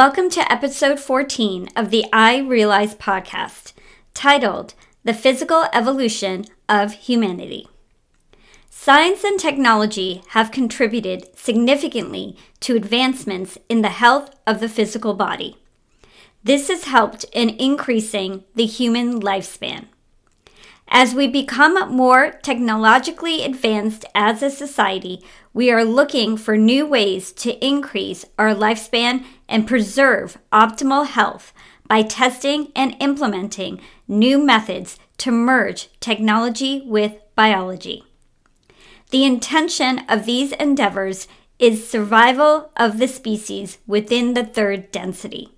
Welcome to episode 14 of the I Realize podcast, titled The Physical Evolution of Humanity. Science and technology have contributed significantly to advancements in the health of the physical body. This has helped in increasing the human lifespan. As we become more technologically advanced as a society, we are looking for new ways to increase our lifespan and preserve optimal health by testing and implementing new methods to merge technology with biology. The intention of these endeavors is survival of the species within the third density.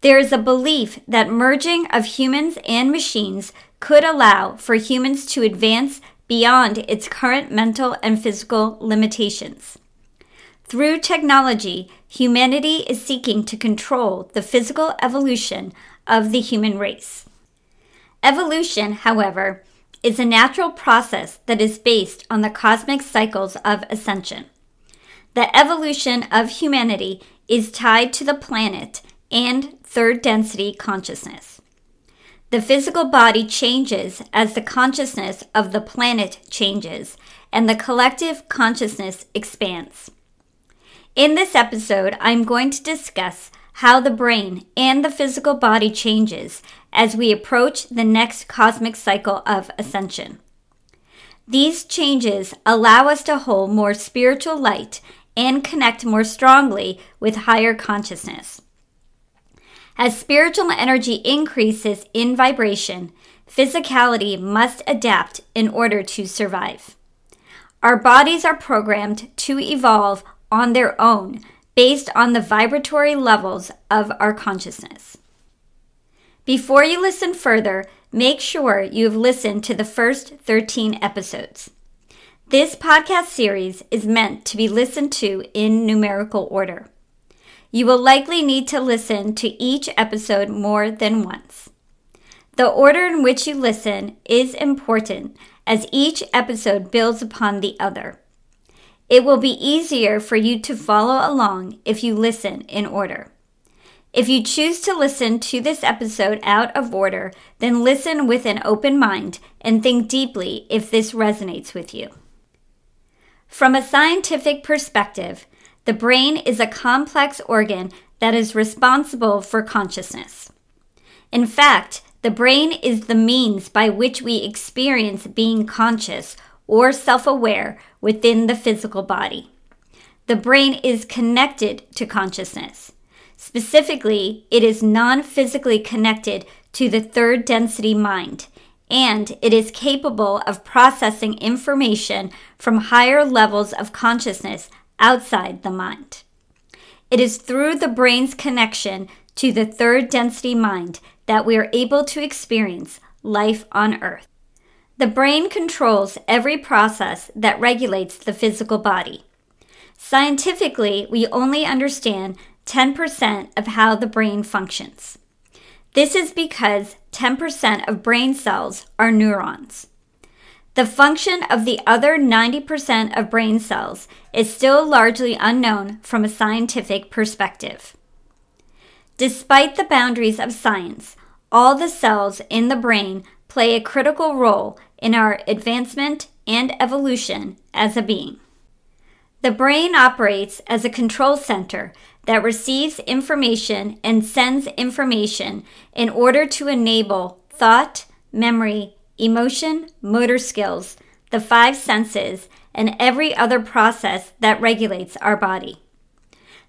There is a belief that merging of humans and machines could allow for humans to advance beyond its current mental and physical limitations. Through technology, humanity is seeking to control the physical evolution of the human race. Evolution, however, is a natural process that is based on the cosmic cycles of ascension. The evolution of humanity is tied to the planet and third density consciousness. The physical body changes as the consciousness of the planet changes and the collective consciousness expands. In this episode, I'm going to discuss how the brain and the physical body changes as we approach the next cosmic cycle of ascension. These changes allow us to hold more spiritual light and connect more strongly with higher consciousness. As spiritual energy increases in vibration, physicality must adapt in order to survive. Our bodies are programmed to evolve on their own based on the vibratory levels of our consciousness. Before you listen further, make sure you have listened to the first 13 episodes. This podcast series is meant to be listened to in numerical order. You will likely need to listen to each episode more than once. The order in which you listen is important as each episode builds upon the other. It will be easier for you to follow along if you listen in order. If you choose to listen to this episode out of order, then listen with an open mind and think deeply if this resonates with you. From a scientific perspective, the brain is a complex organ that is responsible for consciousness. In fact, the brain is the means by which we experience being conscious or self aware within the physical body. The brain is connected to consciousness. Specifically, it is non physically connected to the third density mind, and it is capable of processing information from higher levels of consciousness outside the mind. It is through the brain's connection to the third density mind that we are able to experience life on earth. The brain controls every process that regulates the physical body. Scientifically, we only understand 10% of how the brain functions. This is because 10% of brain cells are neurons. The function of the other 90% of brain cells is still largely unknown from a scientific perspective. Despite the boundaries of science, all the cells in the brain play a critical role in our advancement and evolution as a being. The brain operates as a control center that receives information and sends information in order to enable thought, memory, emotion, motor skills, the five senses, and every other process that regulates our body.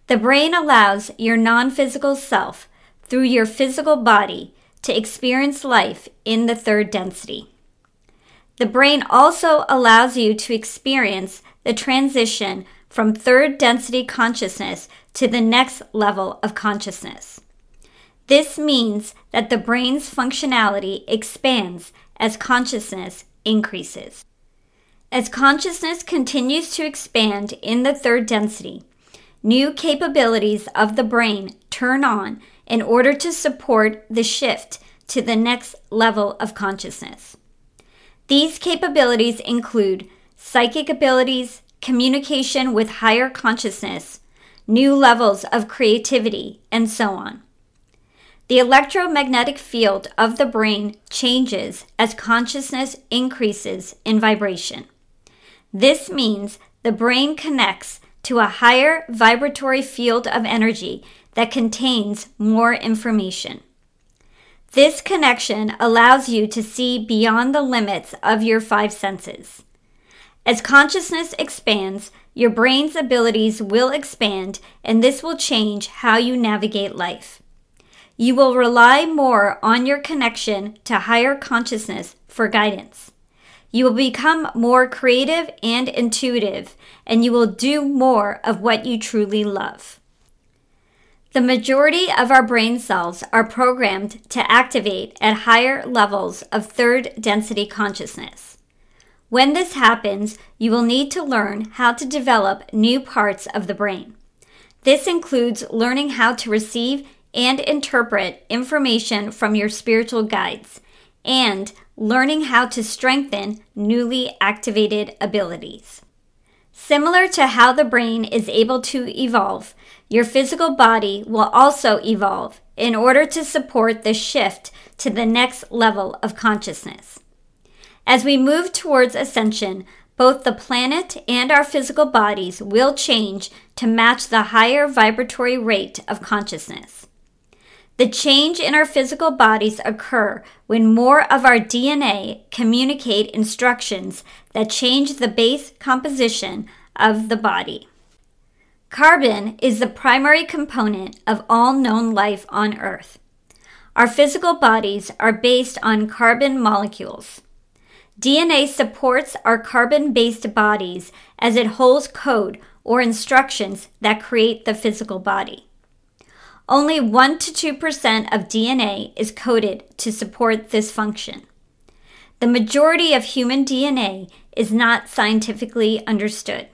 The brain allows your non physical self, through your physical body, to experience life in the third density. The brain also allows you to experience the transition from third density consciousness to the next level of consciousness. This means that the brain's functionality expands as consciousness increases. As consciousness continues to expand in the third density, new capabilities of the brain turn on in order to support the shift to the next level of consciousness. These capabilities include psychic abilities, communication with higher consciousness, new levels of creativity, and so on. The electromagnetic field of the brain changes as consciousness increases in vibration. This means the brain connects to a higher vibratory field of energy that contains more information. This connection allows you to see beyond the limits of your five senses. As consciousness expands, your brain's abilities will expand, and this will change how you navigate life. You will rely more on your connection to higher consciousness for guidance. You will become more creative and intuitive, and you will do more of what you truly love. The majority of our brain cells are programmed to activate at higher levels of third density consciousness. When this happens, you will need to learn how to develop new parts of the brain. This includes learning how to receive and interpret information from your spiritual guides, and learning how to strengthen newly activated abilities. Similar to how the brain is able to evolve, your physical body will also evolve in order to support the shift to the next level of consciousness. As we move towards ascension, both the planet and our physical bodies will change to match the higher vibratory rate of consciousness. The change in our physical bodies occur when more of our DNA communicate instructions that change the base composition of the body. Carbon is the primary component of all known life on Earth. Our physical bodies are based on carbon molecules. DNA supports our carbon based bodies as it holds code or instructions that create the physical body. Only 1 to 2% of DNA is coded to support this function. The majority of human DNA is not scientifically understood.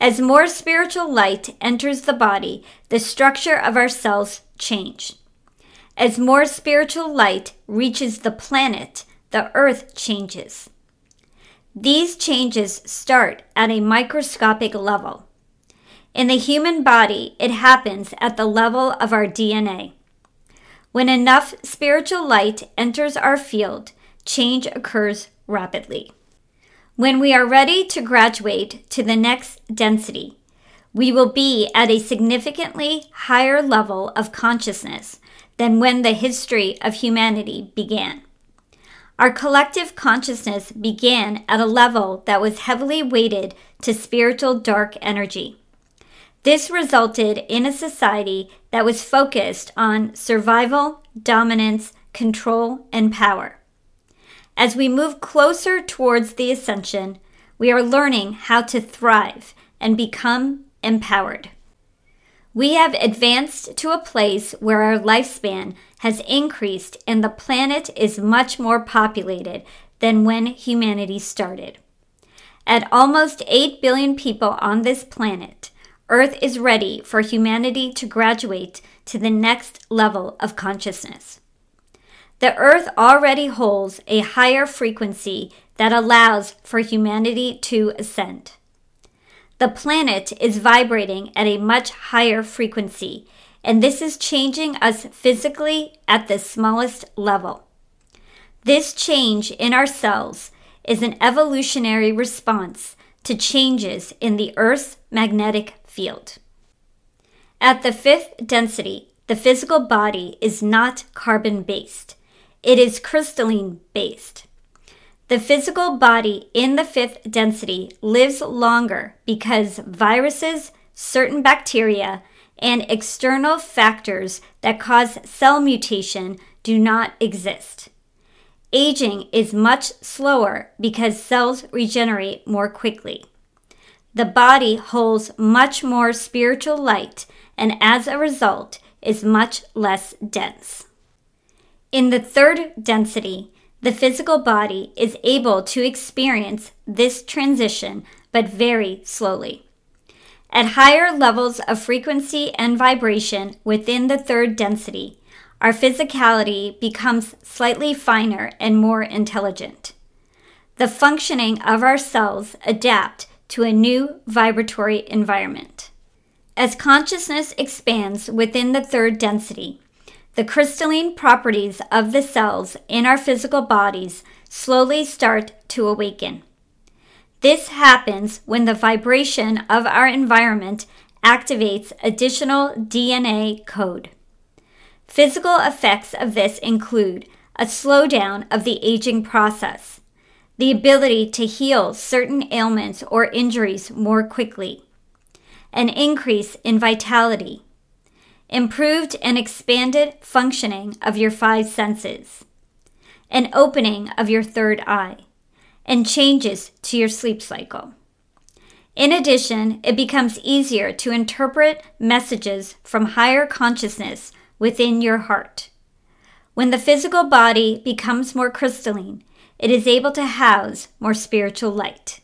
As more spiritual light enters the body, the structure of our cells change. As more spiritual light reaches the planet, the earth changes. These changes start at a microscopic level. In the human body, it happens at the level of our DNA. When enough spiritual light enters our field, change occurs rapidly. When we are ready to graduate to the next density, we will be at a significantly higher level of consciousness than when the history of humanity began. Our collective consciousness began at a level that was heavily weighted to spiritual dark energy. This resulted in a society that was focused on survival, dominance, control, and power. As we move closer towards the ascension, we are learning how to thrive and become empowered. We have advanced to a place where our lifespan has increased and the planet is much more populated than when humanity started. At almost 8 billion people on this planet, Earth is ready for humanity to graduate to the next level of consciousness. The Earth already holds a higher frequency that allows for humanity to ascend. The planet is vibrating at a much higher frequency, and this is changing us physically at the smallest level. This change in our cells is an evolutionary response to changes in the Earth's magnetic field. At the fifth density, the physical body is not carbon based, it is crystalline based. The physical body in the fifth density lives longer because viruses, certain bacteria, and external factors that cause cell mutation do not exist. Aging is much slower because cells regenerate more quickly. The body holds much more spiritual light and as a result is much less dense. In the third density, the physical body is able to experience this transition, but very slowly. At higher levels of frequency and vibration within the third density, our physicality becomes slightly finer and more intelligent. The functioning of our cells adapt to a new vibratory environment. As consciousness expands within the third density, the crystalline properties of the cells in our physical bodies slowly start to awaken. This happens when the vibration of our environment activates additional DNA code. Physical effects of this include a slowdown of the aging process, the ability to heal certain ailments or injuries more quickly, an increase in vitality, improved and expanded functioning of your five senses, an opening of your third eye, and changes to your sleep cycle. In addition, it becomes easier to interpret messages from higher consciousness within your heart. When the physical body becomes more crystalline, it is able to house more spiritual light.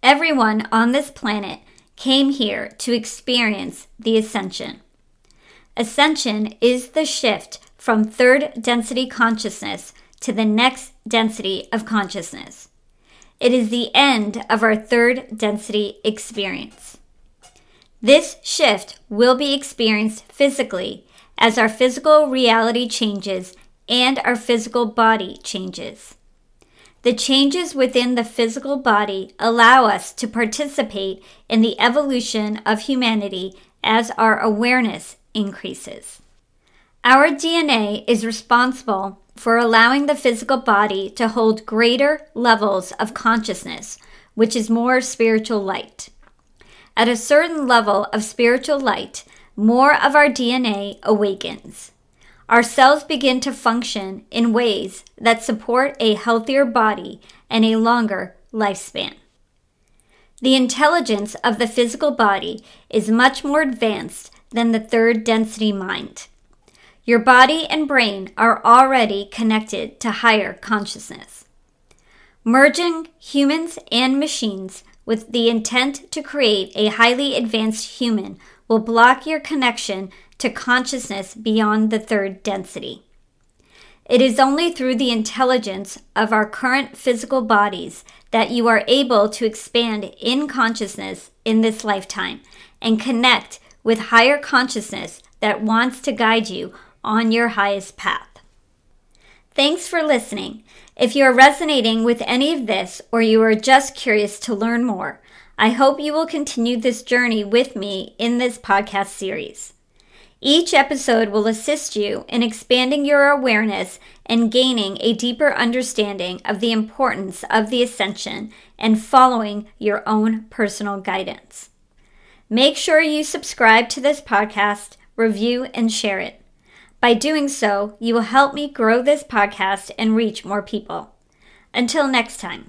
Everyone on this planet came here to experience the ascension. Ascension is the shift from third density consciousness to the next density of consciousness. It is the end of our third density experience. This shift will be experienced physically as our physical reality changes and our physical body changes. The changes within the physical body allow us to participate in the evolution of humanity as our awareness increases. Our DNA is responsible for allowing the physical body to hold greater levels of consciousness, which is more spiritual light. At a certain level of spiritual light, more of our DNA awakens. Our cells begin to function in ways that support a healthier body and a longer lifespan. The intelligence of the physical body is much more advanced than the third density mind. Your body and brain are already connected to higher consciousness. Merging humans and machines with the intent to create a highly advanced human will block your connection to consciousness beyond the third density. It is only through the intelligence of our current physical bodies that you are able to expand in consciousness in this lifetime and connect with higher consciousness that wants to guide you on your highest path. Thanks for listening. If you are resonating with any of this or you are just curious to learn more, I hope you will continue this journey with me in this podcast series. Each episode will assist you in expanding your awareness and gaining a deeper understanding of the importance of the ascension and following your own personal guidance. Make sure you subscribe to this podcast, review, and share it. By doing so, you will help me grow this podcast and reach more people. Until next time.